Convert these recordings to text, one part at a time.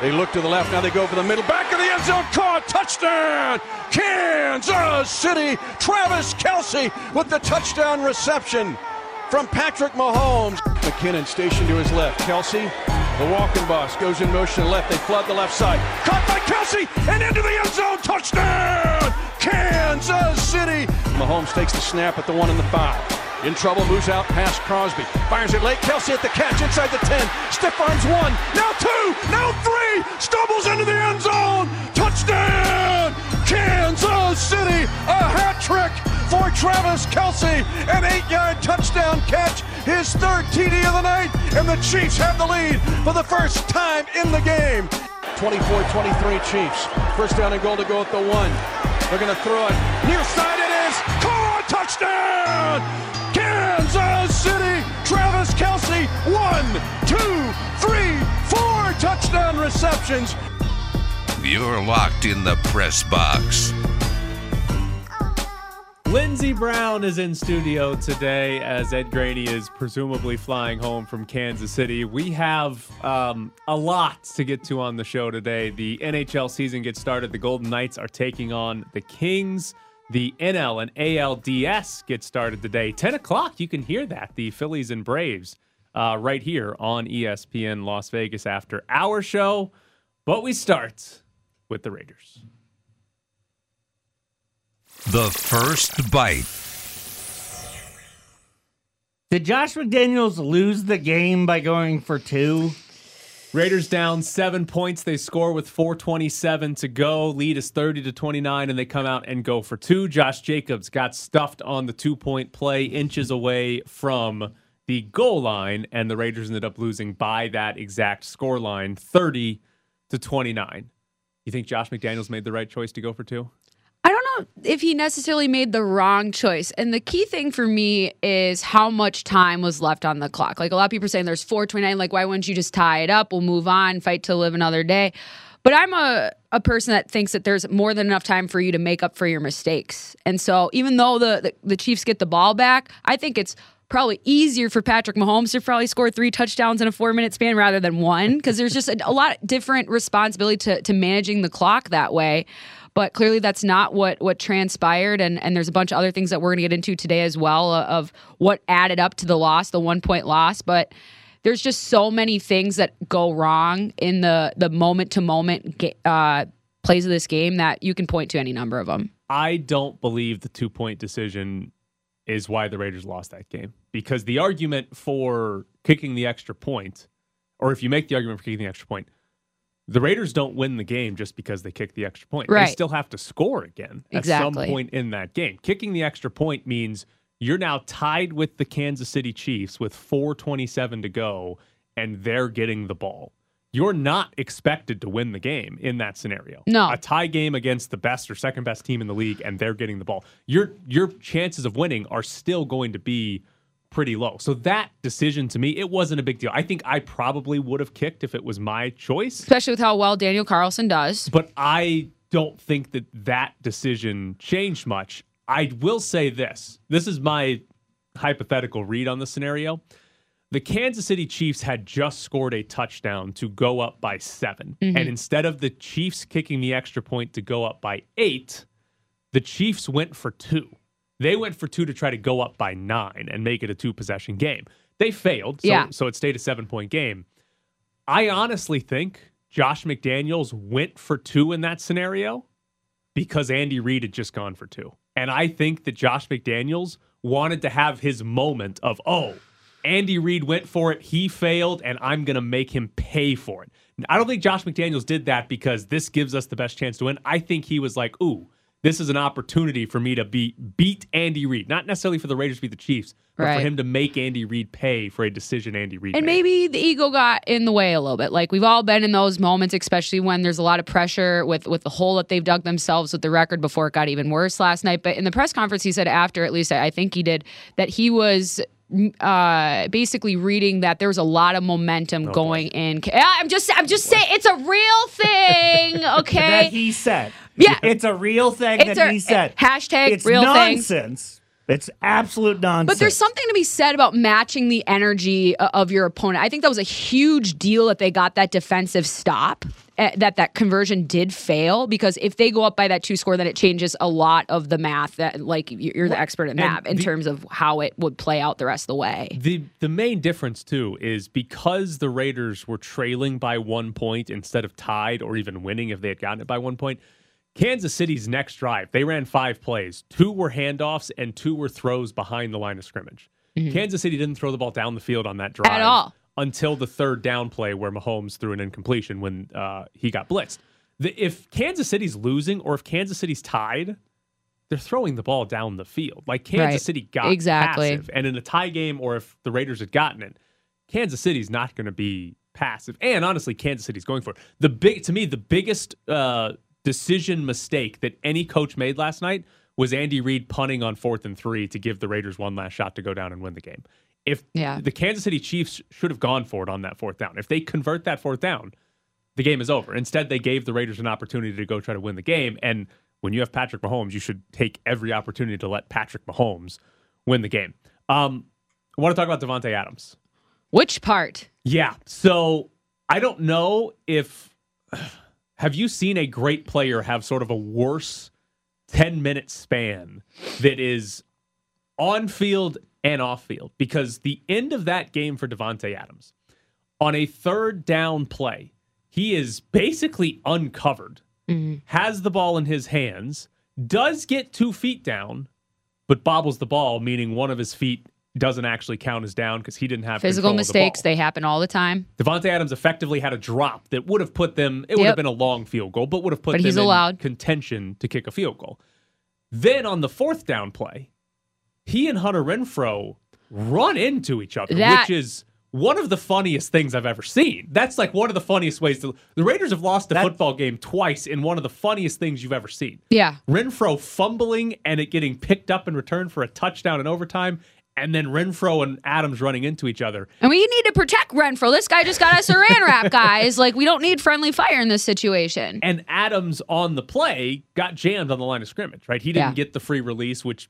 They look to the left. Now they go for the middle. Back of the end zone. Caught. Touchdown. Kansas City. Travis Kelce with the touchdown reception from Patrick Mahomes. McKinnon stationed to his left. Kelce, the walking boss, goes in motion left. They flood the left side. Caught by Kelce and into the end zone. Touchdown. Kansas City. Mahomes takes the snap at the one and the five. In trouble, moves out past Crosby. Fires it late. Kelce at the catch inside the 10. Stiff one. Now two. Now three. Stumbles into the end zone. Touchdown. Kansas City. A hat trick for Travis Kelce. An eight yard touchdown catch. His third TD of the night. And the Chiefs have the lead for the first time in the game. 24 23 Chiefs. First down and goal to go at the one. They're going to throw it. Near side it is. Caught. Touchdown. Three, four touchdown receptions. You're locked in the press box. Lindsey Brown is in studio today as Ed Graney is presumably flying home from Kansas City. We have um, a lot to get to on the show today. The NHL season gets started. The Golden Knights are taking on the Kings. The NL and ALDS get started today. 10 o'clock, you can hear that. The Phillies and Braves uh, right here on ESPN Las Vegas after our show. But we start with the Raiders. The first bite. Did Josh McDaniels lose the game by going for two? Raiders down seven points. They score with 427 to go. Lead is 30 to 29, and they come out and go for two. Josh Jacobs got stuffed on the two point play, inches away from the goal line, and the Raiders ended up losing by that exact score line, 30 to 29. You think Josh McDaniels made the right choice to go for two? I don't know if he necessarily made the wrong choice. And the key thing for me is how much time was left on the clock. Like a lot of people are saying there's 429. Like, why wouldn't you just tie it up? We'll move on, fight to live another day. But I'm a, a person that thinks that there's more than enough time for you to make up for your mistakes. And so even though the, the, the Chiefs get the ball back, I think it's probably easier for Patrick Mahomes to probably score three touchdowns in a four minute span rather than one because there's just a, a lot different responsibility to, to managing the clock that way. But clearly that's not what what transpired and and there's a bunch of other things that we're going to get into today as well uh, of what added up to the loss the one point loss. But there's just so many things that go wrong in the the moment to moment plays of this game that you can point to any number of them I don't believe the two point decision is why the Raiders lost that game because the argument for kicking the extra point, or if you make the argument for kicking the extra point, the Raiders don't win the game just because they kick the extra point. They still have to score again at some point in that game. Kicking the extra point means you're now tied with the Kansas City Chiefs with 427 to go and they're getting the ball. You're not expected to win the game in that scenario. No. A tie game against the best or second best team in the league and they're getting the ball. Your your chances of winning are still going to be pretty low. So that decision to me, it wasn't a big deal. I think I probably would have kicked if it was my choice, especially with how well Daniel Carlson does but I don't think that that decision changed much. I will say this. This is my hypothetical read on the scenario. The Kansas City Chiefs had just scored a touchdown to go up by 7 mm-hmm. And instead of the Chiefs kicking the extra point to go up by eight, the Chiefs went for two. They went for two to try to go up by nine and make it a two possession game. They failed, so, Yeah. so it stayed a seven point game. I honestly think Josh McDaniels went for two in that scenario because Andy Reid had just gone for two. And I think that Josh McDaniels wanted to have his moment of, oh, Andy Reid went for it, he failed, and I'm going to make him pay for it. I don't think Josh McDaniels did that because this gives us the best chance to win. I think he was like, ooh, this is an opportunity for me to beat beat Andy Reid. Not necessarily for the Raiders to beat the Chiefs, but for him to make Andy Reid pay for a decision Andy Reid And made. maybe the ego got in the way a little bit. Like we've all been in those moments, especially when there's a lot of pressure with with the hole that they've dug themselves with the record before it got even worse last night. But in the press conference, he said after, at least I think he did, that he was uh basically reading that there was a lot of momentum Oh, going in i'm just i'm just saying it's a real thing okay That he said. Yeah. It's a real thing It's that a- he said. hashtag it's real thing. nonsense It's absolute nonsense. But there's something to be said about matching the energy of your opponent. I think that was a huge deal that they got that defensive stop, eh, that that conversion did fail because if they go up by that two score, then it changes a lot of the math. That like you- you're the expert in that in the- terms of how it would play out the rest of the way. The the main difference too is because the Raiders were trailing by one point instead of tied or even winning if they had gotten it by one point. Kansas City's next drive, they ran five plays. Two were handoffs and two were throws behind the line of scrimmage. Kansas City didn't throw the ball down the field on that drive Mm-hmm. At all. until the third down play where Mahomes threw an incompletion when uh, he got blitzed. The, if Kansas City's losing or if Kansas City's tied, they're throwing the ball down the field. Like Kansas Right. City got Exactly. passive. And in a tie game, or if the Raiders had gotten it, Kansas City's not going to be passive. And honestly, Kansas City's going for it. The big to me, the biggest uh, decision mistake that any coach made last night was Andy Reid punting on fourth and three to give the Raiders one last shot to go down and win the game. If Yeah. the Kansas City Chiefs should have gone for it on that fourth down. If they convert that fourth down, the game is over. Instead, they gave the Raiders an opportunity to go try to win the game. And when you have Patrick Mahomes, you should take every opportunity to let Patrick Mahomes win the game. Um, I want to talk about Davante Adams. Which part? Yeah. So I don't know if have you seen a great player have sort of a worse 10 minute span that is on field and off field? Because the end of that game for Davante Adams on a third down play, he is basically uncovered, mm-hmm. has the ball in his hands, does get two feet down, but bobbles the ball, meaning one of his feet doesn't actually count as down because he didn't have Physical of the mistakes, they happen all the time. Davante Adams effectively had a drop that would have put them. It would have been a long field goal, but would have put But them he's in allowed. contention to kick a field goal. Then on the fourth down play, he and Hunter Renfrow run into each other, That- which is one of the funniest things I've ever seen. That's like one of the funniest ways to. The Raiders have lost a That- football game twice in one of the funniest things you've ever seen. Yeah. Renfrow fumbling and it getting picked up in return for a touchdown in overtime, and then Renfrow and Adams running into each other. And we need to protect Renfrow. This guy just got a saran wrap, guys. Like, we don't need friendly fire in this situation. And Adams on the play got jammed on the line of scrimmage, right? He didn't Yeah. get the free release, which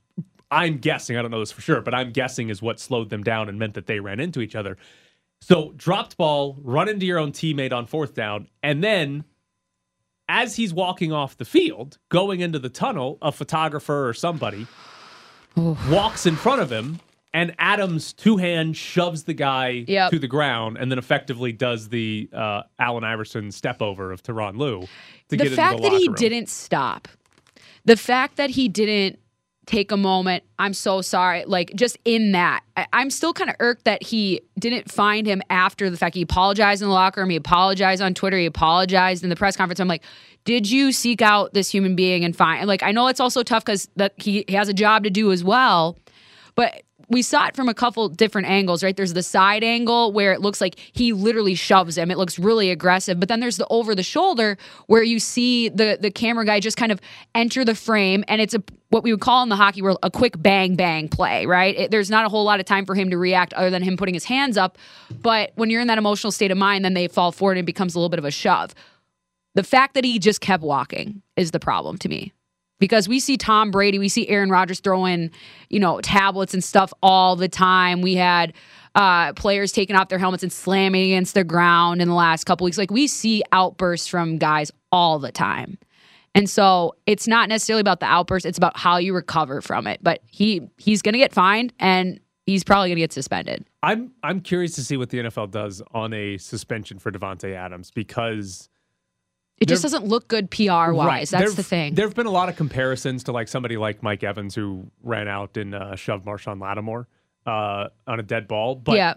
I'm guessing, I don't know this for sure, but I'm guessing is what slowed them down and meant that they ran into each other. So dropped ball, run into your own teammate on fourth down, and then as he's walking off the field, going into the tunnel, a photographer or somebody walks in front of him, and Adams two hand shoves the guy Yep. to the ground, and then effectively does the uh, Allen Iverson step over of Tyronn Lue to the get fact the that he room. didn't stop, the fact that he didn't take a moment, I'm so sorry. Like, just in that, I, I'm still kind of irked that he didn't find him after the fact. He apologized in the locker room, he apologized on Twitter, he apologized in the press conference. I'm like, did you seek out this human being and find? And like, I know it's also tough because that he, he has a job to do as well, but we saw it from a couple different angles, right? There's the side angle where it looks like he literally shoves him. It looks really aggressive. But then there's the over the shoulder where you see the the camera guy just kind of enter the frame and it's a what we would call in the hockey world a quick bang bang play, right? It, there's not a whole lot of time for him to react other than him putting his hands up. But when you're in that emotional state of mind, then they fall forward and it becomes a little bit of a shove. The fact that he just kept walking is the problem to me because we see Tom Brady, we see Aaron Rodgers throwing, you know, tablets and stuff all the time. We had uh, players taking off their helmets and slamming against the ground in the last couple weeks. Like we see outbursts from guys all the time. And so it's not necessarily about the outburst, it's about how you recover from it. But he he's going to get fined and he's probably going to get suspended. I'm I'm curious to see what the NFL does on a suspension for Davante Adams because It just doesn't look good PR wise. That's There've- the thing. There have been a lot of comparisons to like somebody like Mike Evans who ran out and uh, shoved Marshon Lattimore uh, on a dead ball. But yeah.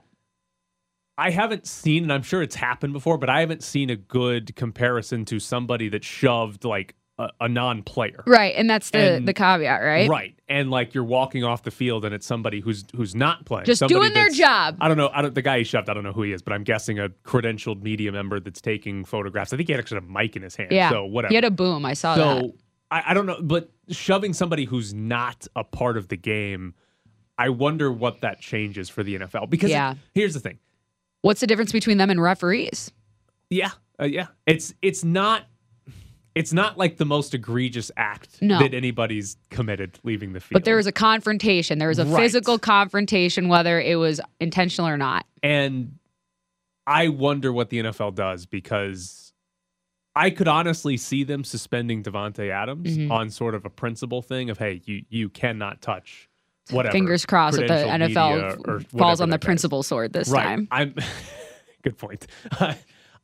I haven't seen, and I'm sure it's happened before, but I haven't seen a good comparison to somebody that shoved like a, a non-player. Right. And that's the, And- the caveat, right? Right. And like you're walking off the field and it's somebody who's who's not playing. Just Somebody doing their job. I don't know. I don't the guy he shoved, I don't know who he is, but I'm guessing a credentialed media member that's taking photographs. I think he had actually a mic in his hand. Yeah. So whatever. He had a boom. I saw that. so I, I don't know, but shoving somebody who's not a part of the game, I wonder what that changes for the NFL. Because Yeah. here's the thing. What's the difference between them and referees? Yeah, uh, yeah. It's it's not. It's not like the most egregious act No. that anybody's committed leaving the field. But there was a confrontation. There was a Right. physical confrontation, whether it was intentional or not. And I wonder what the NFL does because I could honestly see them suspending Davante Adams Mhm. on sort of a principle thing of hey, you you cannot touch whatever. Fingers crossed that the NFL media or f- whatever falls on the principal sword this right. time. I'm good point.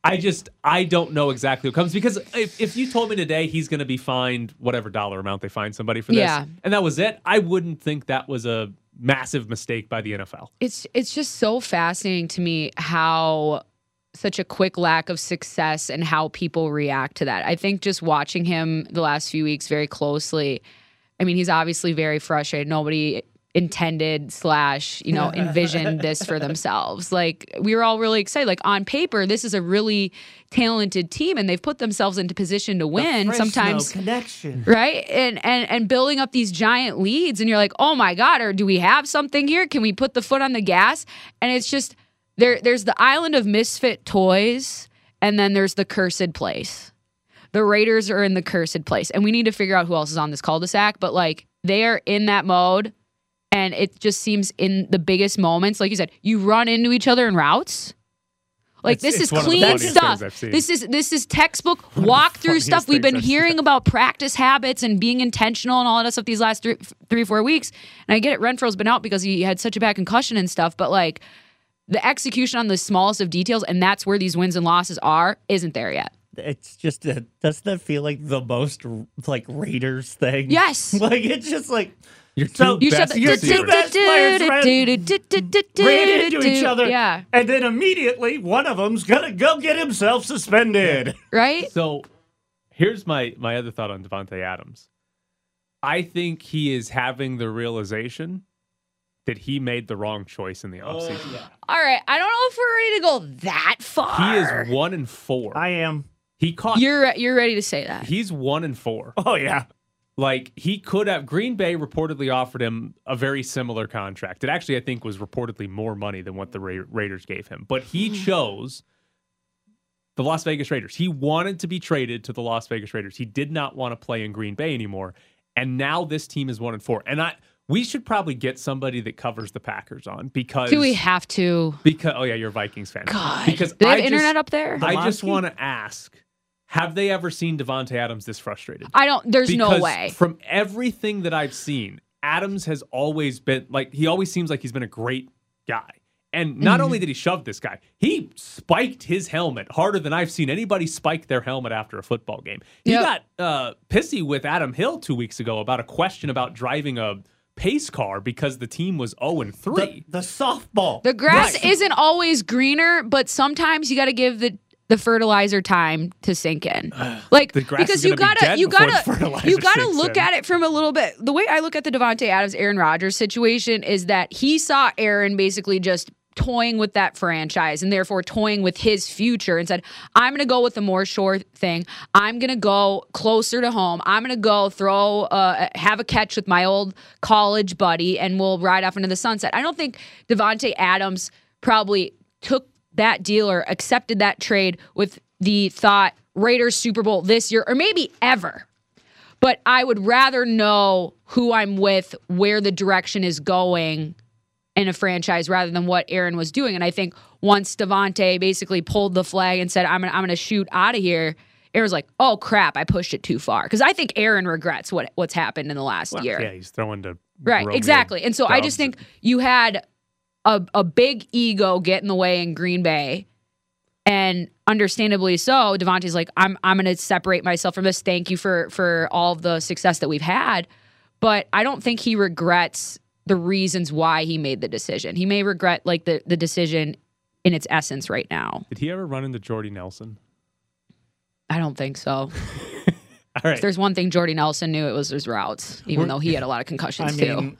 I just I don't know exactly what comes because if, if you told me today he's going to be fined whatever dollar amount they find somebody for this, Yeah. and that was it, I wouldn't think that was a massive mistake by the NFL. It's it's just so fascinating to me how such a quick lack of success and how people react to that. I think just watching him the last few weeks very closely, I mean, he's obviously very frustrated. Nobody intended slash you know envisioned this for themselves. Like we were all really excited. Like on paper this is a really talented team and they've put themselves into position to win sometimes connection. right? And and and building up these giant leads and you're like oh my god or do we have something here? Can we put the foot on the gas? And it's just there there's the island of misfit toys and then there's the cursed place. The raiders are in the cursed place and we need to figure out who else is on this cul-de-sac but like they are in that mode and it just seems in the biggest moments like you said you run into each other in routes like It's- this it's is one of the clean stuff things I've seen. this is this is textbook walkthrough funniest stuff we've been I've hearing seen. about practice habits and being intentional and all that stuff these last three, three four weeks and i get it renfrow's been out because he had such a bad concussion and stuff but like the execution on the smallest of details and that's where these wins and losses are isn't there yet It's just a, doesn't that feel like the most like Raiders thing? Yes. like it's just like Your So- you said best the- your two best players ran- ran into each other, yeah and then immediately one of them's gonna go get himself suspended. right So here's my my other thought on Davante Adams. I think he is having the realization that he made the wrong choice in the offseason. all right i don't know if we're ready to go that far He is one and four. I am. he caught. you're you're ready to say that he's one and four. Oh yeah. Like he could have. Green Bay reportedly offered him a very similar contract. It actually, I think, was reportedly more money than what the Ra- Raiders gave him. But he hmm. chose the Las Vegas Raiders. He wanted to be traded to the Las Vegas Raiders. He did not want to play in Green Bay anymore. And now this team is one and four. And I, we should probably get somebody that covers the Packers on because do we have to because oh yeah, you're a Vikings fan. god because do they have I just- internet up there I just want to ask: Have they ever seen Davante Adams this frustrated? I don't. There's no way. From everything that I've seen, Adams has always been like he always seems like he's been a great guy. And not Mm-hmm. only did he shove this guy, he spiked his helmet harder than I've seen anybody spike their helmet after a football game. He Yep. got uh, pissy with Adam Hill two weeks ago about a question about driving a pace car because the team was 0 and 3. The, the softball. The grass Right. isn't always greener, but sometimes you got to give the the fertilizer time to sink in. Like The grass because is you gonna be gotta you gotta you gotta look in. at it from a little bit. The way I look at the Davante Adams Aaron Rodgers situation is that he saw Aaron basically just toying with that franchise and therefore toying with his future and said, I'm gonna go with the more sure thing. I'm gonna go closer to home. I'm gonna go throw uh, have a catch with my old college buddy and we'll ride off into the sunset. I don't think Davante Adams probably took that dealer accepted that trade with the thought Raiders Super Bowl this year or maybe ever. But I would rather know who I'm with, where the direction is going in a franchise rather than what Aaron was doing. And I think once Davante basically pulled the flag and said, I'm gonna, I'm gonna shoot out of here, Aaron's like, oh crap, I pushed it too far. Because I think Aaron regrets what what's happened in the last Well, year. Yeah, he's throwing to Right, exactly. And so I just think you had a, a big ego get in the way in Green Bay. And understandably so, Davante's like, I'm I'm gonna separate myself from this. Thank you for for all of the success that we've had. But I don't think he regrets the reasons why he made the decision. He may regret like the, the decision in its essence right now. Did he ever run into Jordy Nelson? I don't think so. All If there's one thing Jordy Nelson knew, it was his routes, even though he had a lot of I concussions too. mean,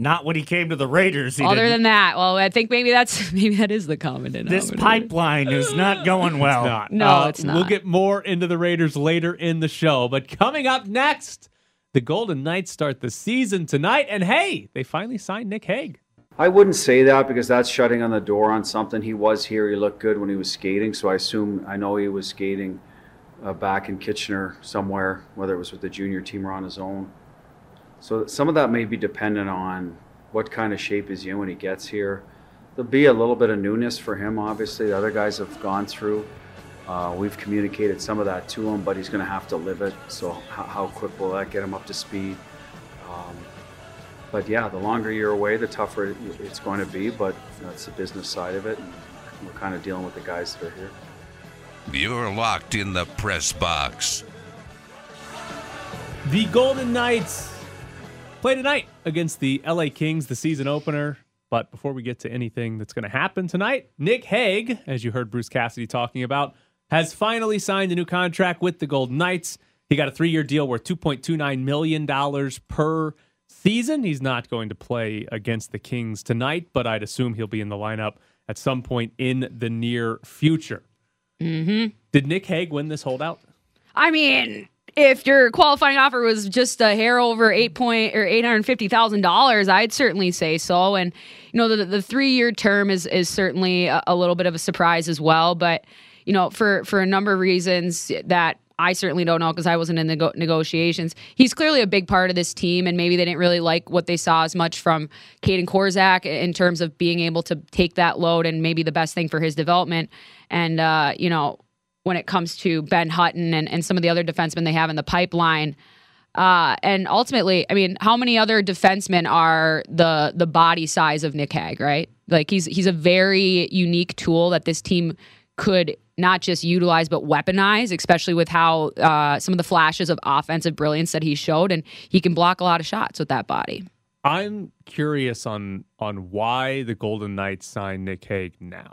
not when he came to the Raiders. He Other didn't. than that, well, I think maybe that's maybe that is the common denominator. this pipeline is not going well. not. No, Uh, it's We'll get more into the Raiders later in the show. But coming up next, the Golden Knights start the season tonight. And hey, they finally signed Nick Hague. I wouldn't say that because that's shutting on the door on something. He was here. He looked good when he was skating, so I assume I know he was skating uh, back in Kitchener somewhere, whether it was with the junior team or on his own. So some of that may be dependent on what kind of shape he's in when he gets here. There'll be a little bit of newness for him, obviously. The other guys have gone through. Uh, we've communicated some of that to him, but he's going to have to live it. So how, how quick will that get him up to speed? Um, but yeah, the longer you're away, the tougher it's going to be. But that's the business side of it, and we're kind of dealing with the guys that are here. You're locked in the press box. The Golden Knights play tonight against the LA Kings, the season opener. But before we get to anything that's going to happen tonight, Nick Hague, as you heard Bruce Cassidy talking about, has finally signed a new contract with the Golden Knights. He got a three year deal worth $2.29 million per season. He's not going to play against the Kings tonight, but I'd assume he'll be in the lineup at some point in the near future. Mm-hmm. Did Nick Hague win this holdout? I mean, if your qualifying offer was just a hair over eight point or eight hundred fifty thousand dollars, I'd certainly say so. And you know, the the three year term is is certainly a, a little bit of a surprise as well. But you know, for for a number of reasons that I certainly don't know because I wasn't in the nego- negotiations. He's clearly a big part of this team, and maybe they didn't really like what they saw as much from Kaedan Korczak in terms of being able to take that load and maybe the best thing for his development. And uh, you know, when it comes to Ben Hutton and, and some of the other defensemen they have in the pipeline. Uh, and ultimately, I mean, how many other defensemen are the the body size of Nick Hague, right? Like he's he's a very unique tool that this team could not just utilize but weaponize, especially with how uh, some of the flashes of offensive brilliance that he showed, and he can block a lot of shots with that body. I'm curious on on why the Golden Knights signed Nick Hague now.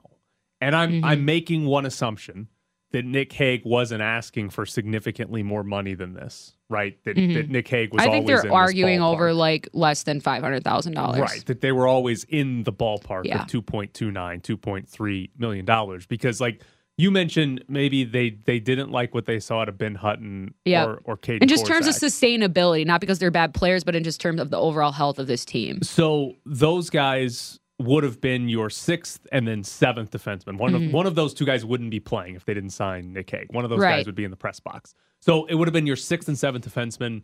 And I'm Mm-hmm. I'm making one assumption that Nick Hague wasn't asking for significantly more money than this, right? That, that Nick Hague was Mm-hmm. I think always they're in arguing over like less than five hundred thousand dollars. Right, that they were always in the ballpark Yeah. of 2.29, 2.3 million dollars because like you mentioned maybe they they didn't like what they saw out of Ben Hutton Yeah. or or Kaedan In just terms of sustainability, not because they're bad players, but in just terms of the overall health of this team. So those guys would have been your sixth and then seventh defenseman. One of one of those two guys wouldn't be playing if they didn't sign Nick Hague. One of those Mm-hmm. Right. guys would be in the press box. So it would have been your sixth and seventh defenseman.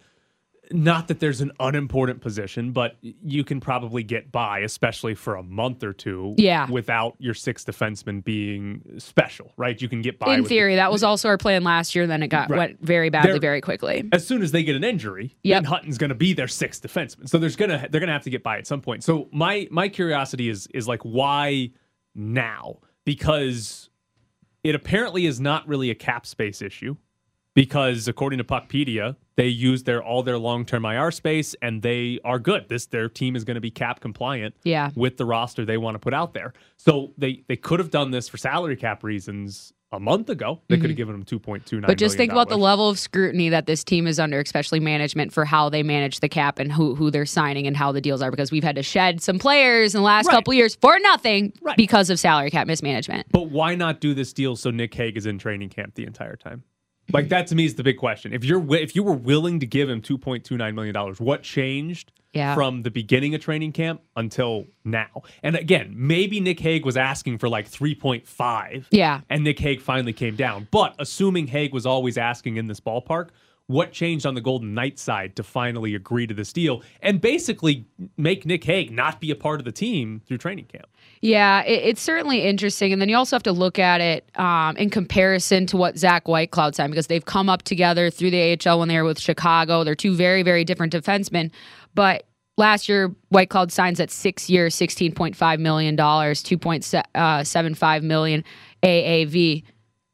Not that there's an unimportant position, but you can probably get by, especially for a month or two, Yeah. without your sixth defenseman being special, right? You can get by. In theory, that was also our plan last year. Then it got Right. went very badly They're- very quickly. as soon as they get an injury, Yep. Ben Hutton's going to be their sixth defenseman. So there's gonna they're gonna have to get by at some point. So my my curiosity is is like why now? Because it apparently is not really a cap space issue. Because according to Puckpedia, they use their all their long term IR space and they are good. This their team is going to be cap compliant Yeah. with the roster they want to put out there. So they they could have done this for salary cap reasons a month ago. They could have given them two point two nine. Mm-hmm. But just think about the level of scrutiny that this team is under, especially management for how they manage the cap and who who they're signing and how the deals are. Because we've had to shed some players in the last Right. couple years for nothing Right. because of salary cap mismanagement. But why not do this deal so Nick Hague is in training camp the entire time? Like that to me is the big question. If you're if you were willing to give him two point two nine million dollars, what changed Yeah. from the beginning of training camp until now? And again, maybe Nick Hague was asking for like three point five. Yeah. and Nick Hague finally came down. But assuming Hague was always asking in this ballpark, what changed on the Golden Knights side to finally agree to this deal and basically make Nick Hague not be a part of the team through training camp? Yeah, it, it's certainly interesting. And then you also have to look at it um, in comparison to what Zach Whitecloud signed because they've come up together through the AHL when they were with Chicago. They're two very, very different defensemen. But last year, Whitecloud signs at six years, $16.5 million, $2.75 million AAV.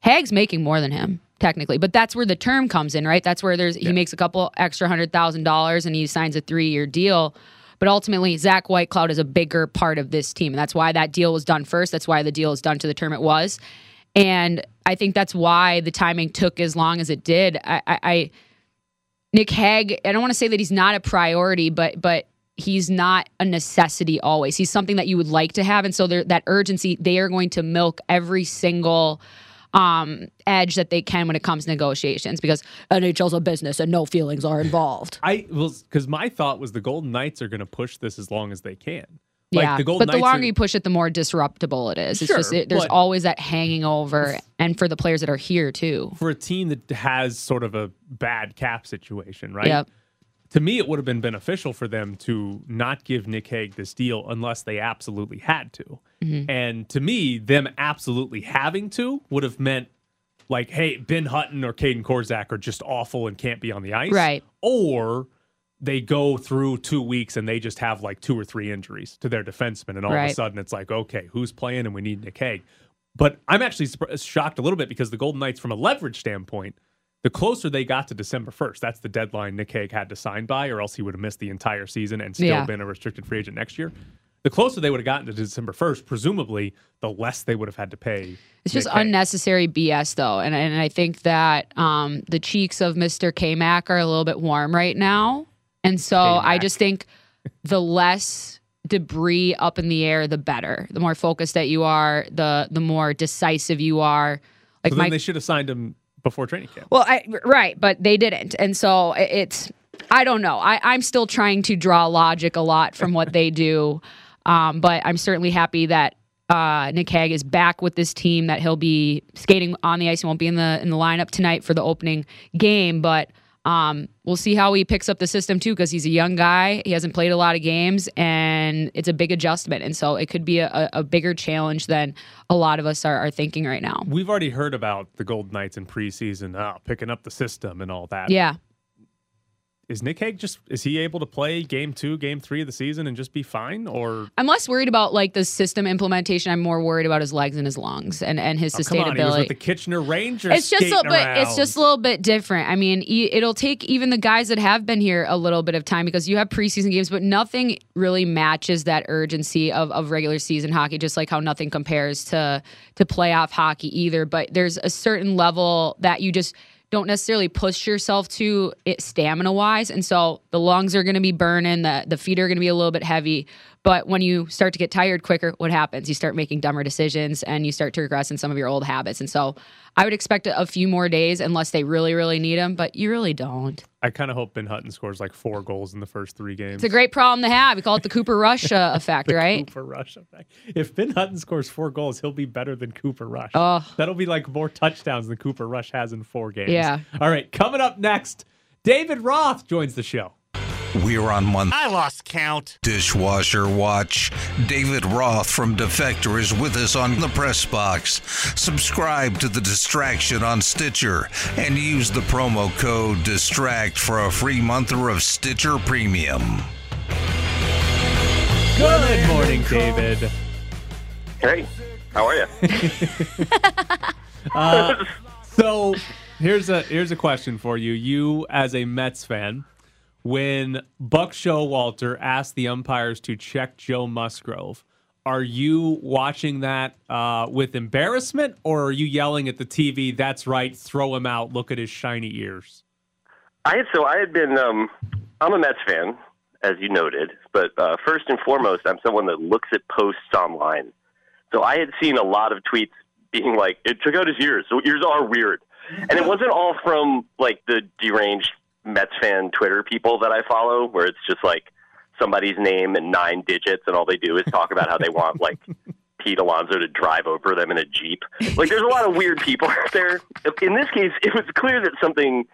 Hague's making more than him. Technically, but that's where the term comes in, right? That's where there's he makes a couple extra hundred thousand dollars and he signs a three year deal. But ultimately, Zach Whitecloud is a bigger part of this team. And that's why that deal was done first. That's why the deal is done to the term it was. And I think that's why the timing took as long as it did. I, I, I Nick Hague, I don't want to say that he's not a priority, but but he's not a necessity always. He's something that you would like to have. And so there, that urgency, they are going to milk every single um, edge that they can when it comes to negotiations because NHL's a business and no feelings are involved. I was because my thought was the Golden Knights are going to push this as long as they can. Like yeah, the Golden but the Knights longer are- you push it, the more disruptible it is. It's Sure, just it, there's always that hanging over, and for the players that are here too. for a team that has sort of a bad cap situation, right? Yep. To me, it would have been beneficial for them to not give Nick Hague this deal unless they absolutely had to. Mm-hmm. And to me, them absolutely having to would have meant like, hey, Ben Hutton or Kaedan Korczak are just awful and can't be on the ice. Right. Or they go through two weeks and they just have like two or three injuries to their defensemen. And all of a sudden it's like, okay, who's playing and we need Nick Hague. But I'm actually shocked a little bit because the Golden Knights, from a leverage standpoint, the closer they got to December 1st, that's the deadline Nick Hague had to sign by, or else he would have missed the entire season and still Yeah. been a restricted free agent next year. The closer they would have gotten to December 1st, presumably, the less they would have had to pay. It's just Hague. unnecessary BS though, and and I think that um, the cheeks of Mr. K Mac are a little bit warm right now, and so I K-Mac. just think the less debris up in the air, the better. The more focused that you are, the the more decisive you are. Like So then my they should have signed him before training camp. Well, I, right, but they didn't, and so it's. I don't know. I, I'm still trying to draw logic a lot from what they do, um, but I'm certainly happy that uh, Nick Hague is back with this team. That he'll be skating on the ice. He won't be in the in the lineup tonight for the opening game, but um, we'll see how he picks up the system too, because he's a young guy. He hasn't played a lot of games, and it's a big adjustment, and so it could be a, a, bigger challenge than a lot of us are, are thinking right now. We've already heard about the Golden Knights in preseason, uh, picking up the system and all that. Yeah. Is Nick Hague just is he able to play game two, game three of the season and just be fine? Or I'm less worried about like the system implementation. I'm more worried about his legs and his lungs and, and his Oh, come on, he was sustainability. with the Kitchener Rangers. it's just a little bit. It's just a little bit different. I mean, it'll take even the guys that have been here a little bit of time because you have preseason games, but nothing really matches that urgency of, of regular season hockey. Just like how nothing compares to to playoff hockey either. But there's a certain level that you just don't necessarily push yourself to it stamina wise, and so the lungs are going to be burning. The the feet are going to be a little bit heavy. But when you start to get tired quicker, what happens? You start making dumber decisions and you start to regress in some of your old habits. And so I would expect a, few more days unless they really, really need him, but you really don't. I kind of hope Ben Hutton scores like four goals in the first three games. It's a great problem to have. We call it the Cooper Rush uh, effect, The right? Cooper Rush effect. If Ben Hutton scores four goals, he'll be better than Cooper Rush. Oh. That'll be like more touchdowns than Cooper Rush has in four games. Yeah. All right, coming up next, David Roth joins the show. We're on one I lost count. dishwasher watch. David Roth from Defector is with us on the press box. Subscribe to the distraction on Stitcher and use the promo code DISTRACT for a free month of Stitcher Premium. Good morning, David. Hey, how are you? Uh, so here's a here's a question for you. You as a Mets fan, when Buck Showalter asked the umpires to check Joe Musgrove, are you watching that uh, with embarrassment, or are you yelling at the TV? That's right, throw him out. Look at his shiny ears. I so I had been. Um, I'm a Mets fan, as you noted, but uh, first and foremost, I'm someone that looks at posts online. So I had seen a lot of tweets being like, "It took out his ears. So ears are weird," and it wasn't all from like the deranged Mets fan Twitter people that I follow, where it's just like somebody's name and nine digits, and all they do is talk about how they want like Pete Alonso to drive over them in a jeep. Like, there's a lot of weird people out there. In this case, it was clear that something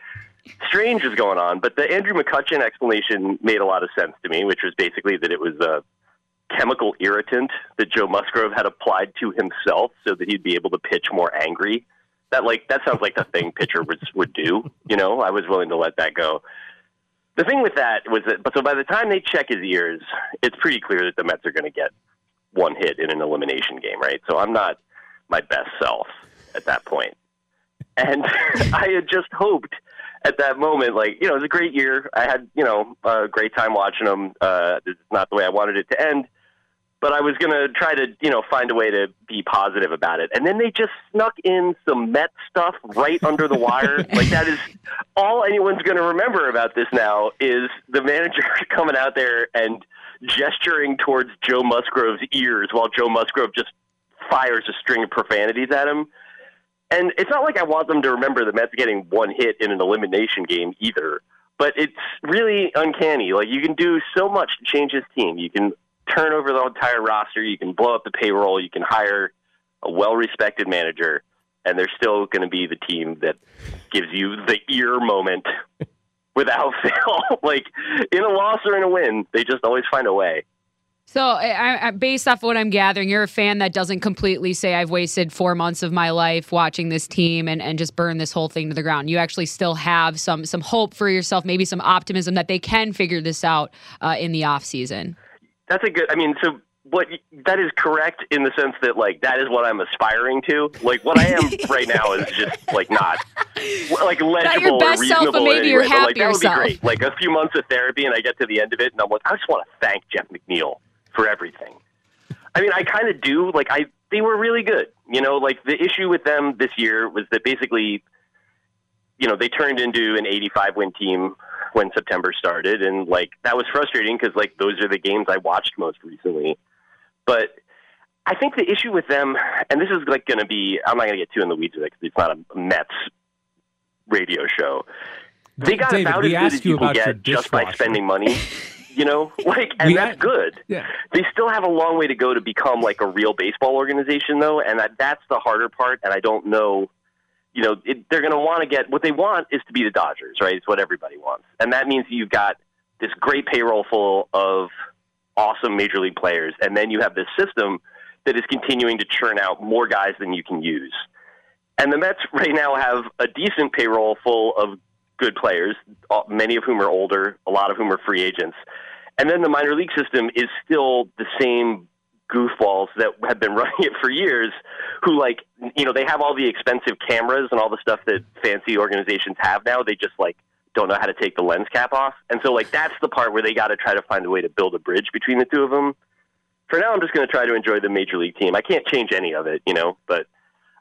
strange was going on, but the Andrew McCutchen explanation made a lot of sense to me, which was basically that it was a chemical irritant that Joe Musgrove had applied to himself so that he'd be able to pitch more angry. That like that sounds like the thing pitcher would would do. You know, I was willing to let that go. The thing with that was that, but so by the time they check his ears, it's pretty clear that the Mets are going to get one hit in an elimination game, right? So I'm not my best self at that point. And I had just hoped at that moment, like, you know, it was a great year. I had, you know, a great time watching them. Uh, it's not the way I wanted it to end, but I was going to try to, you know, find a way to be positive about it. And then they just snuck in some Met stuff right under the wire. like, that is all anyone's going to remember about this now is the manager coming out there and gesturing towards Joe Musgrove's ears while Joe Musgrove just fires a string of profanities at him. And it's not like I want them to remember the Mets getting one hit in an elimination game either. But it's really uncanny. Like you can do so much to change his team. You can turn over the entire roster, you can blow up the payroll, you can hire a well-respected manager, and they're still going to be the team that gives you the ear moment without fail. like in a loss or in a win, they just always find a way. So, I, I, based off what I'm gathering, you're a fan that doesn't completely say I've wasted four months of my life watching this team and, and just burn this whole thing to the ground. You actually still have some some hope for yourself, maybe some optimism that they can figure this out uh, in the off season. That's a good. I mean, so what that is correct in the sense that like that is what I'm aspiring to. Like what I am right now is just like not like legible your best or reasonable. Self, but anyway. like that would be self. great. Like a few months of therapy, and I get to the end of it, and I'm like, I just want to thank Jeff McNeil for everything. I mean, I kind of do. Like, I they were really good. You know, like the issue with them this year was that basically, you know, they turned into an 85 win team when September started, and like that was frustrating because like those are the games I watched most recently. But I think the issue with them, and this is like going to be, I'm not going to get too in the weeds with it because it's not a Mets radio show. They got David, about as good as you you can get just by spending money. You know, like, and We that's had- good. Yeah. They still have a long way to go to become like a real baseball organization, though, and that, that's the harder part. And I don't know, you know, it, they're going to want to get what they want is to be the Dodgers, right? It's what everybody wants, and that means you've got this great payroll full of awesome major league players, and then you have this system that is continuing to churn out more guys than you can use. And the Mets right now have a decent payroll full of good players, many of whom are older, a lot of whom are free agents. And then the minor league system is still the same goofballs that have been running it for years who like you know they have all the expensive cameras and all the stuff that fancy organizations have now. They just like don't know how to take the lens cap off. And so like that's the part where they got to try to find a way to build a bridge between the two of them for now i'm just going to try to enjoy the major league team. I can't change any of it you know but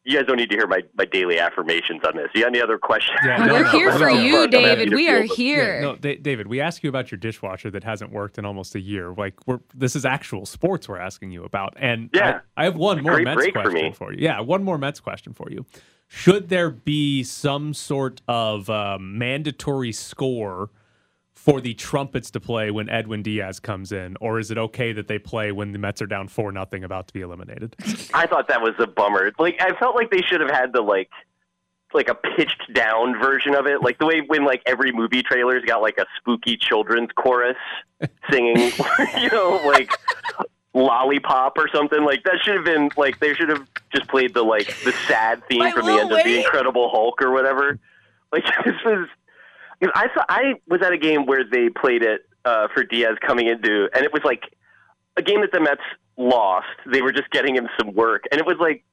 you guys don't need to hear my, my daily affirmations on this. You got any other questions? Yeah, no, We're no, here no, for no, you, no, no, David. We are no, here. Yeah, no, Da- David, we asked you about your dishwasher that hasn't worked in almost a year. Like, we're this is actual sports we're asking you about, and Yeah. I, I have one more great Mets break for question me. for you. Yeah, one more Mets question for you. Should there be some sort of uh, mandatory score for the trumpets to play when Edwin Diaz comes in, or is it okay that they play when the Mets are down four nothing, about to be eliminated? I thought that was a bummer. Like I felt like they should have had the like like a pitched down version of it, like the way when like every movie trailer's got like a spooky children's chorus singing, you know, like lollipop or something. Like that should have been like they should have just played the like the sad theme My from the Lil end of the Incredible Hulk or whatever. Like this was. I saw, I was at a game where they played it uh, for Diaz coming into, and it was like a game that the Mets lost. They were just getting him some work, and it was like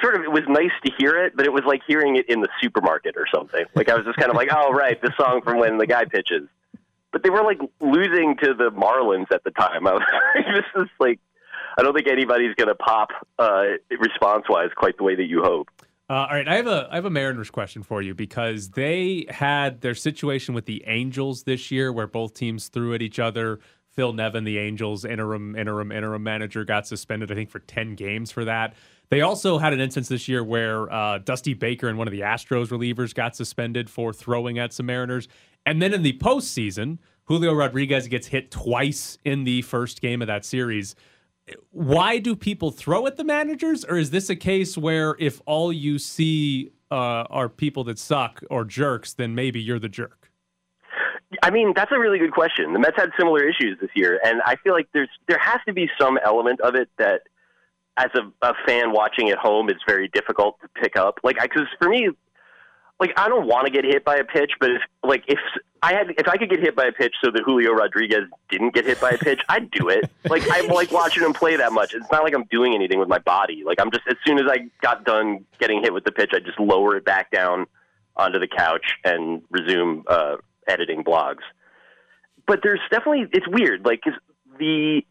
sort of it was nice to hear it, but it was like hearing it in the supermarket or something. Like I was just kind of like, oh right, the song from when the guy pitches. But they were like losing to the Marlins at the time. I was like, this is like, I don't think anybody's going to pop uh, response wise quite the way that you hope. Uh, all right, I have a I have a Mariners question for you because they had their situation with the Angels this year, where both teams threw at each other. Phil Nevin, the Angels interim interim interim manager, got suspended. I think for ten games for that. They also had an instance this year where uh, Dusty Baker and one of the Astros relievers got suspended for throwing at some Mariners. And then in the postseason, Julio Rodriguez gets hit twice in the first game of that series why do people throw at the managers or is this a case where if all you see uh, are people that suck or jerks then maybe you're the jerk I mean, that's a really good question. The Mets had similar issues this year, and I feel like there's there has to be some element of it that, as a, a fan watching at home, is very difficult to pick up. Like, because for me, like I don't want to get hit by a pitch, but if like if I had if I could get hit by a pitch so that Julio Rodriguez didn't get hit by a pitch, I'd do it. Like I'm like watching him play that much. It's not like I'm doing anything with my body. Like I'm just as soon as I got done getting hit with the pitch, I just lower it back down onto the couch and resume uh, editing blogs. But there's definitely it's weird. Like 'cause the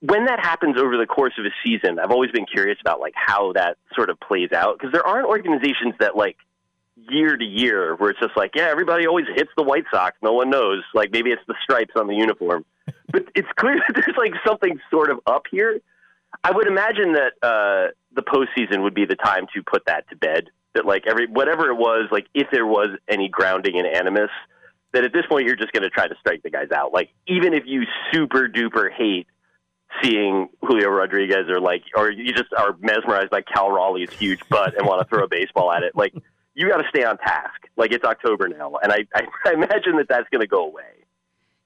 when that happens over the course of a season, I've always been curious about like how that sort of plays out because there aren't organizations that like year to year where it's just like, yeah, everybody always hits the White Sox. No one knows. Like maybe it's the stripes on the uniform, but it's clear that there's like something sort of up here. I would imagine that uh, the postseason would be the time to put that to bed. That like every whatever it was, like if there was any grounding in animus, that at this point you're just going to try to strike the guys out. Like even if you super duper hate seeing Julio Rodriguez or like, or you just are mesmerized by Cal Raleigh's huge butt and want to throw a baseball at it. Like, you got to stay on task. Like it's October now, and I, I, I imagine that that's going to go away.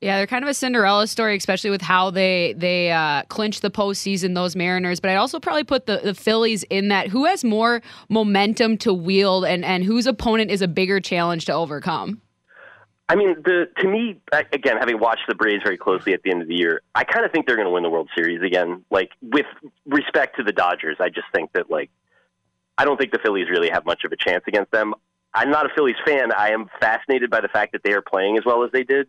Yeah, they're kind of a Cinderella story, especially with how they they uh, clinch the postseason. Those Mariners, but I'd also probably put the, the Phillies in that. Who has more momentum to wield, and and whose opponent is a bigger challenge to overcome? I mean, the to me, again, having watched the Braves very closely at the end of the year, I kind of think they're going to win the World Series again. Like with respect to the Dodgers, I just think that like I don't think the Phillies really have much of a chance against them. I'm not a Phillies fan. I am fascinated by the fact that they are playing as well as they did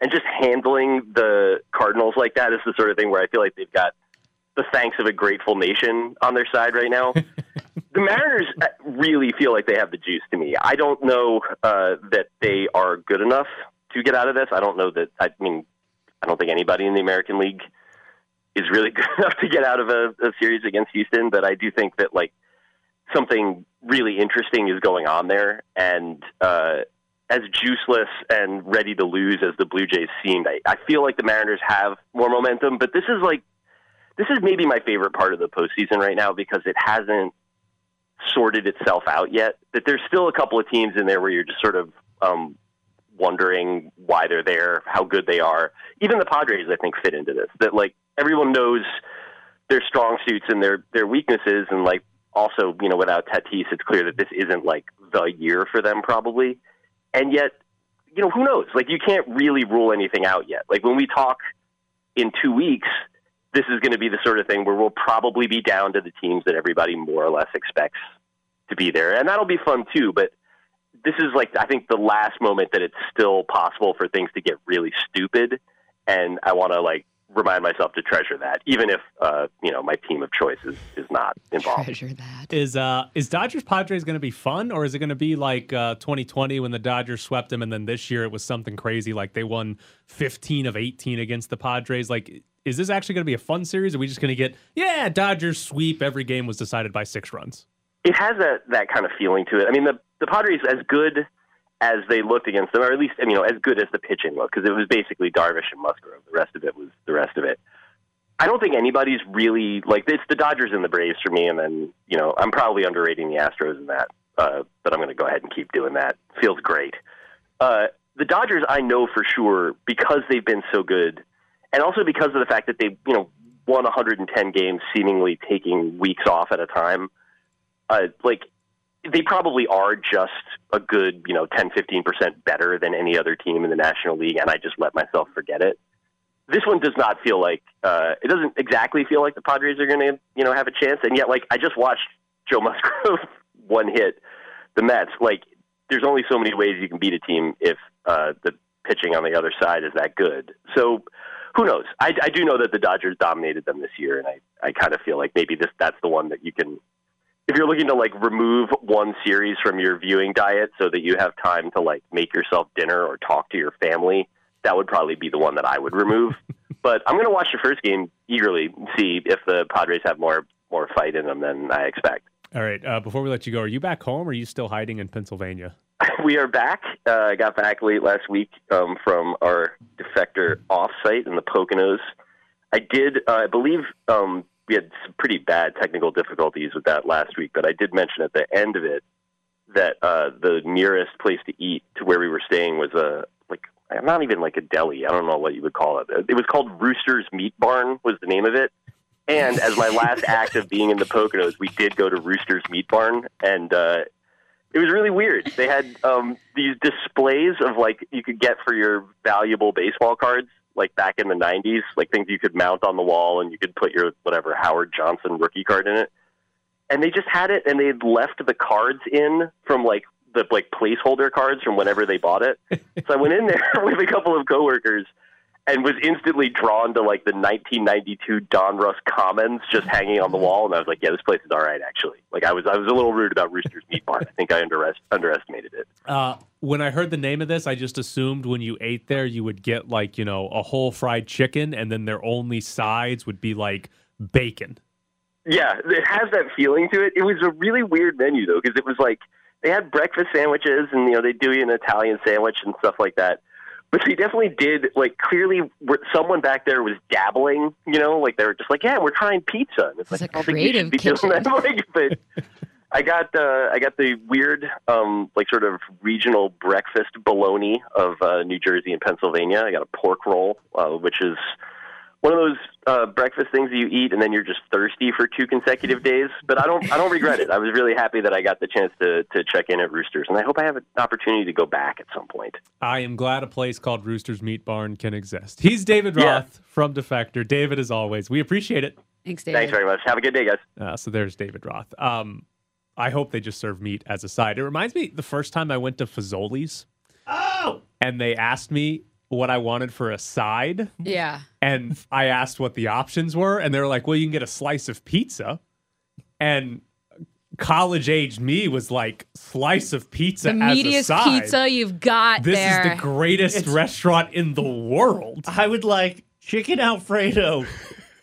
and just handling the Cardinals like that is the sort of thing where I feel like they've got the thanks of a grateful nation on their side right now. the Mariners uh, really feel like they have the juice to me. I don't know uh, that they are good enough to get out of this. I don't know that. I mean, I don't think anybody in the American League is really good enough to get out of a, a series against Houston. But I do think that like something really interesting is going on there, and uh, as juiceless and ready to lose as the Blue Jays seemed. I, I feel like the Mariners have more momentum, but this is like this is maybe my favorite part of the postseason right now because it hasn't sorted itself out yet. That there's still a couple of teams in there where you're just sort of um, wondering why they're there, how good they are. Even the Padres, I think, fit into this. That like everyone knows their strong suits and their their weaknesses, and like also you know without Tatis, it's clear that this isn't like the year for them probably and yet, you know, who knows? Like, you can't really rule anything out yet. Like, when we talk in two weeks, this is going to be the sort of thing where we'll probably be down to the teams that everybody more or less expects to be there. And that'll be fun too. But this is like, I think, the last moment that it's still possible for things to get really stupid. And I want to, like, remind myself to treasure that, even if uh, you know my team of choice is, is not involved. Treasure that. Is uh is Dodgers Padres going to be fun, or is it going to be like uh, 2020 when the Dodgers swept them, and then this year it was something crazy like they won 15 of 18 against the Padres? Like, is this actually going to be a fun series? Or are we just going to get yeah Dodgers sweep? Every game was decided by six runs. It has that that kind of feeling to it. I mean, the the Padres as good as they looked against them, or at least you know as good as the pitching looked, because it was basically Darvish and Musgrove. The rest of it was the rest of it. I don't think anybody's really like it's the Dodgers and the Braves for me, and then you know I'm probably underrating the Astros in that, uh, but I'm going to go ahead and keep doing that. Feels great. Uh, the Dodgers, I know for sure because they've been so good, and also because of the fact that they you know won 110 games, seemingly taking weeks off at a time. Uh, like they probably are just a good, you know, 10, 15% better than any other team in the National League, and I just let myself forget it. This one does not feel like, uh, it doesn't exactly feel like the Padres are going to, you know, have a chance. And yet, like, I just watched Joe Musgrove one hit the Mets. Like, there's only so many ways you can beat a team if uh, the pitching on the other side is that good. So, who knows? I, I do know that the Dodgers dominated them this year, and I, I kind of feel like maybe this that's the one that you can if you're looking to like remove one series from your viewing diet so that you have time to like make yourself dinner or talk to your family, that would probably be the one that I would remove. but I'm going to watch the first game eagerly, and see if the Padres have more more fight in them than I expect. All right. Uh, before we let you go, are you back home or are you still hiding in Pennsylvania? we are back. Uh, I got back late last week um, from our defector offsite in the Poconos. I did, uh, I believe, um, we had some pretty bad technical difficulties with that last week, but I did mention at the end of it that uh, the nearest place to eat to where we were staying was a like not even like a deli. I don't know what you would call it. It was called Rooster's Meat Barn was the name of it. And as my last act of being in the Poconos, we did go to Rooster's Meat Barn, and uh, it was really weird. They had um, these displays of like you could get for your valuable baseball cards like back in the 90s, like things you could mount on the wall and you could put your whatever Howard Johnson rookie card in it. And they just had it and they had left the cards in from like the like placeholder cards from whenever they bought it. so I went in there with a couple of coworkers and was instantly drawn to like the 1992 Donruss Commons just hanging on the wall, and I was like, "Yeah, this place is all right." Actually, like I was, I was a little rude about Rooster's Meat Barn. I think I underest- underestimated it. Uh, when I heard the name of this, I just assumed when you ate there, you would get like you know a whole fried chicken, and then their only sides would be like bacon. Yeah, it has that feeling to it. It was a really weird menu though, because it was like they had breakfast sandwiches, and you know they do an Italian sandwich and stuff like that but they definitely did. Like clearly, someone back there was dabbling. You know, like they were just like, "Yeah, we're trying pizza." And it's It's like, I don't think you should be creative doing that. Like, but I got uh, I got the weird, um, like sort of regional breakfast bologna of uh, New Jersey and Pennsylvania. I got a pork roll, uh, which is one of those uh, breakfast things that you eat and then you're just thirsty for two consecutive days. But I don't I don't regret it. I was really happy that I got the chance to to check in at Roosters, and I hope I have an opportunity to go back at some point. I am glad a place called Rooster's Meat Barn can exist. He's David Yeah. Roth from Defector. David, as always, we appreciate it. Thanks, David. Thanks very much. Have a good day, guys. Uh, so there's David Roth. Um, I hope they just serve meat as a side. It reminds me the first time I went to Fazoli's Oh, and they asked me what I wanted for a side. Yeah. And I asked what the options were, and they were like, "Well, you can get a slice of pizza." And college age me was like, "Slice of pizza The as meatiest a side." pizza you've got This there. is the greatest restaurant in the world. I would like chicken Alfredo,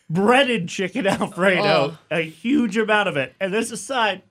breaded chicken Alfredo, Oh. a huge amount of it, and this aside,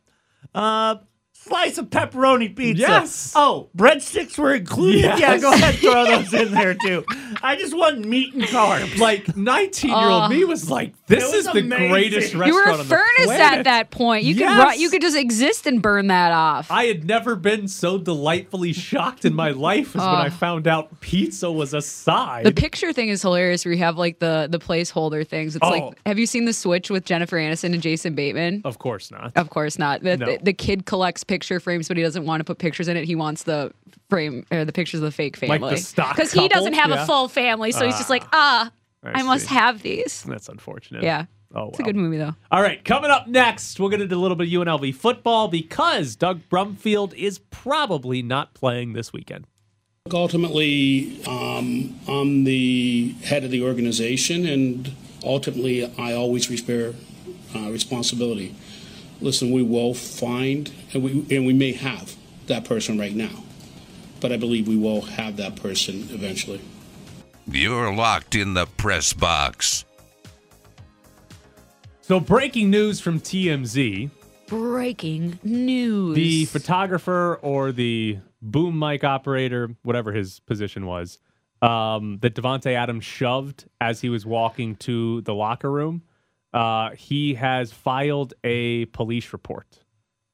uh, slice of pepperoni pizza. Yes. Oh, breadsticks were included. Yes. Yeah, go ahead, throw those in there too. I just want meat and carbs. Like 19 year old Oh. me was like, "This was is the amazing. greatest restaurant you were a on the furnace planet. at that point. You could Yes. run, you could just exist and burn that off. I had never been so delightfully shocked in my life as when I Oh. found out pizza was a side. the picture thing is hilarious where you have like the the placeholder things. It's Oh. like have you seen the switch with Jennifer Aniston and Jason Bateman? of course not. Of course not. The, No. the, the kid collects picture frames, but he doesn't want to put pictures in it. He wants the frame or the pictures of the fake Like family the stock because he doesn't have Yeah. a full family, so he's just like, ah, I I, must have these. That's unfortunate. Yeah, Oh, it's a good movie though. All right, coming up next, we're going to do a little bit of UNLV football because Doug Brumfield is probably not playing this weekend. Ultimately, um, I'm the head of the organization, and ultimately, I always bear uh, responsibility. Listen, we will find, and we, and we may have that person right now, but I believe we will have that person eventually. You're locked in the press box. So, breaking news from TMZ Breaking news. the photographer or the boom mic operator, whatever his position was, um, that Davante Adams shoved as he was walking to the locker room, uh, he has filed a police report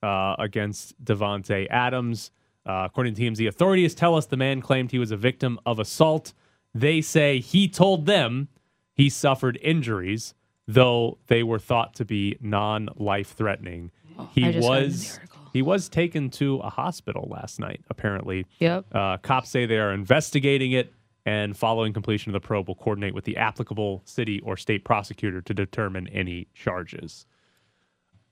uh, against Davante Adams. Uh, according to TMZ, authorities tell us the man claimed he was a victim of assault. They say he told them he suffered injuries, though they were thought to be non-life threatening. he just read was he was taken to a hospital last night. Apparently, Yep. uh, cops say they are investigating it and following completion of the probe will coordinate with the applicable city or state prosecutor to determine any charges.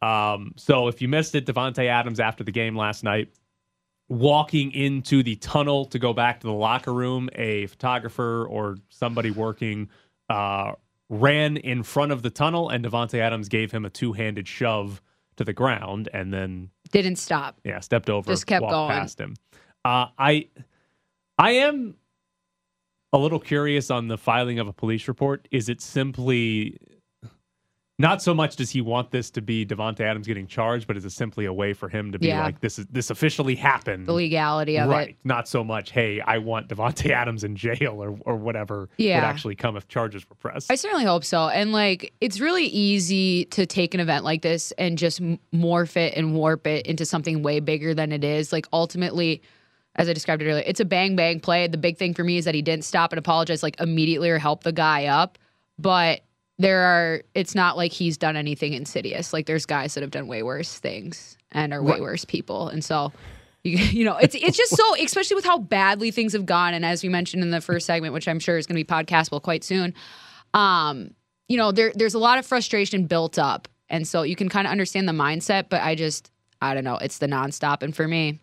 Um, so if you missed it, Davante Adams after the game last night, walking into the tunnel to go back to the locker room, a photographer or somebody working uh, ran in front of the tunnel, and Davante Adams gave him a two-handed shove to the ground, and then Didn't stop. yeah, stepped over, Just kept going. past him. Uh, I, I am a little curious on the filing of a police report. Is it simply not so much does he want this to be Davante Adams getting charged, but is it simply a way for him to be Yeah. like this is this officially happened? The legality of right. it. Not so much, hey, I want Davante Adams in jail or or whatever Yeah. would actually come if charges were pressed. I certainly hope so. And like, it's really easy to take an event like this and just morph it and warp it into something way bigger than it is. Like, ultimately, as I described it earlier, it's a bang bang play. The big thing for me is that he didn't stop and apologize like immediately or help the guy up. But there are, it's not like he's done anything insidious. Like, there's guys that have done way worse things and are way worse people. And so, you, you know, it's it's just so, especially with how badly things have gone. And as we mentioned in the first segment, which I'm sure is going to be podcastable quite soon, um, you know, there there's a lot of frustration built up, and so you can kind of understand the mindset. But I just, I don't know, it's the nonstop, and for me,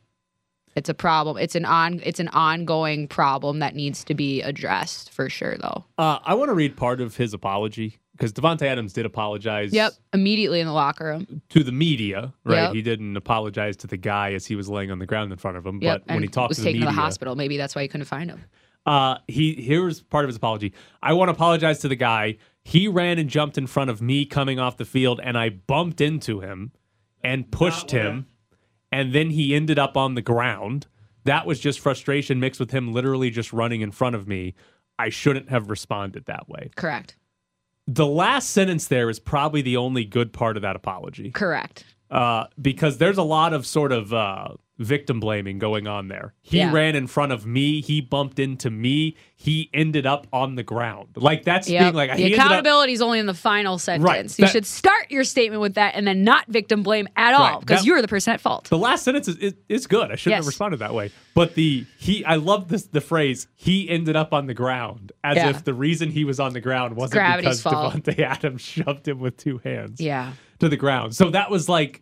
it's a problem. It's an on, it's an ongoing problem that needs to be addressed for sure, though. Uh, I want to read part of his apology because Davante Adams did apologize. Yep, immediately in the locker room. to the media, right? Yep. He didn't apologize to the guy as he was laying on the ground in front of him. Yep, but when he talked was to the taken media, to the hospital. Maybe that's why you couldn't find him. uh, he here's part of his apology. I want to apologize to the guy. He ran and jumped in front of me coming off the field, and I bumped into him and pushed him, and then he ended up on the ground. that was just frustration mixed with him literally just running in front of me. I shouldn't have responded that way. Correct. The last sentence there is probably the only good part of that apology Correct. uh, because there's a lot of sort of uh, victim blaming going on there. He Yeah. ran in front of me. He bumped into me. He ended up on the ground. Like that's Yep. being like the he ended up- accountability is only in the final sentence. you that- should start your statement with that and then not victim blame at all because you're the person at fault. The last sentence is, is, is good. I shouldn't Yes. have responded that way. But the he, I love this the phrase. He ended up on the ground, as Yeah. if the reason he was on the ground wasn't gravity's because fault. Davante Adams shoved him with two hands Yeah. to the ground. So that was like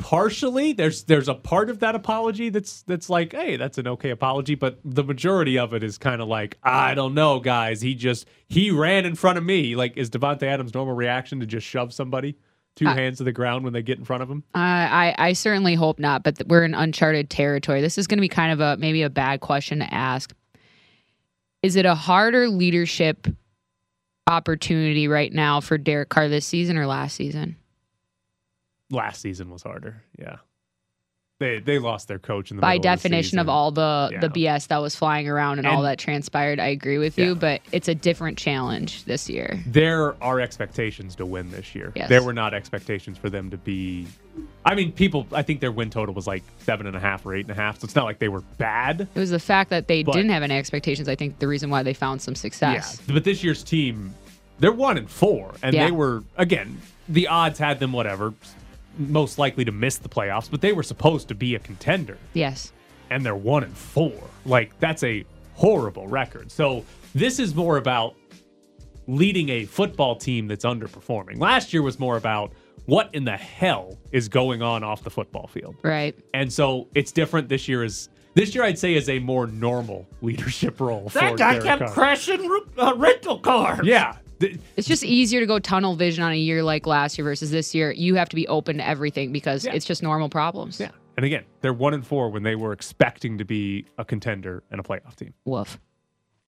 partially there's there's a part of that apology that's that's like hey that's an okay apology but the majority of it is kind of like i don't know guys he just he ran in front of me like is davante adams normal reaction to just shove somebody two Uh, hands to the ground when they get in front of him I, I I certainly hope not, but th- we're in uncharted territory. This is going to be kind of a maybe a bad question to ask. Is it a harder leadership opportunity right now for Derek Carr this season or last season? Last season was harder. Yeah, they they lost their coach in the By middle of the definition of, all the the BS that was flying around and, all that transpired, I agree with Yeah. you, but it's a different challenge this year. There are expectations to win this year. Yes. There were not expectations for them to be. I mean, people. I think their win total was like seven and a half or eight and a half. So it's not like they were bad. It was the fact that they But- didn't have any expectations. I think the reason why they found some success. Yeah, but this year's team, they're one and four, and Yeah. they were again. The odds had them whatever, most likely to miss the playoffs, but they were supposed to be a contender. Yes. and they're one and four. Like that's a horrible record. So this is more about leading a football team that's underperforming. Last year was more about what in the hell is going on off the football field. Right. And so it's different this year is this year I'd say is a more normal leadership role for That guy Derek kept Carr. crashing uh, rental cars. Yeah. It's just easier to go tunnel vision on a year like last year versus this year. You have to be open to everything because Yeah. it's just normal problems. Yeah. And again, they're one and four when they were expecting to be a contender and a playoff team. Woof.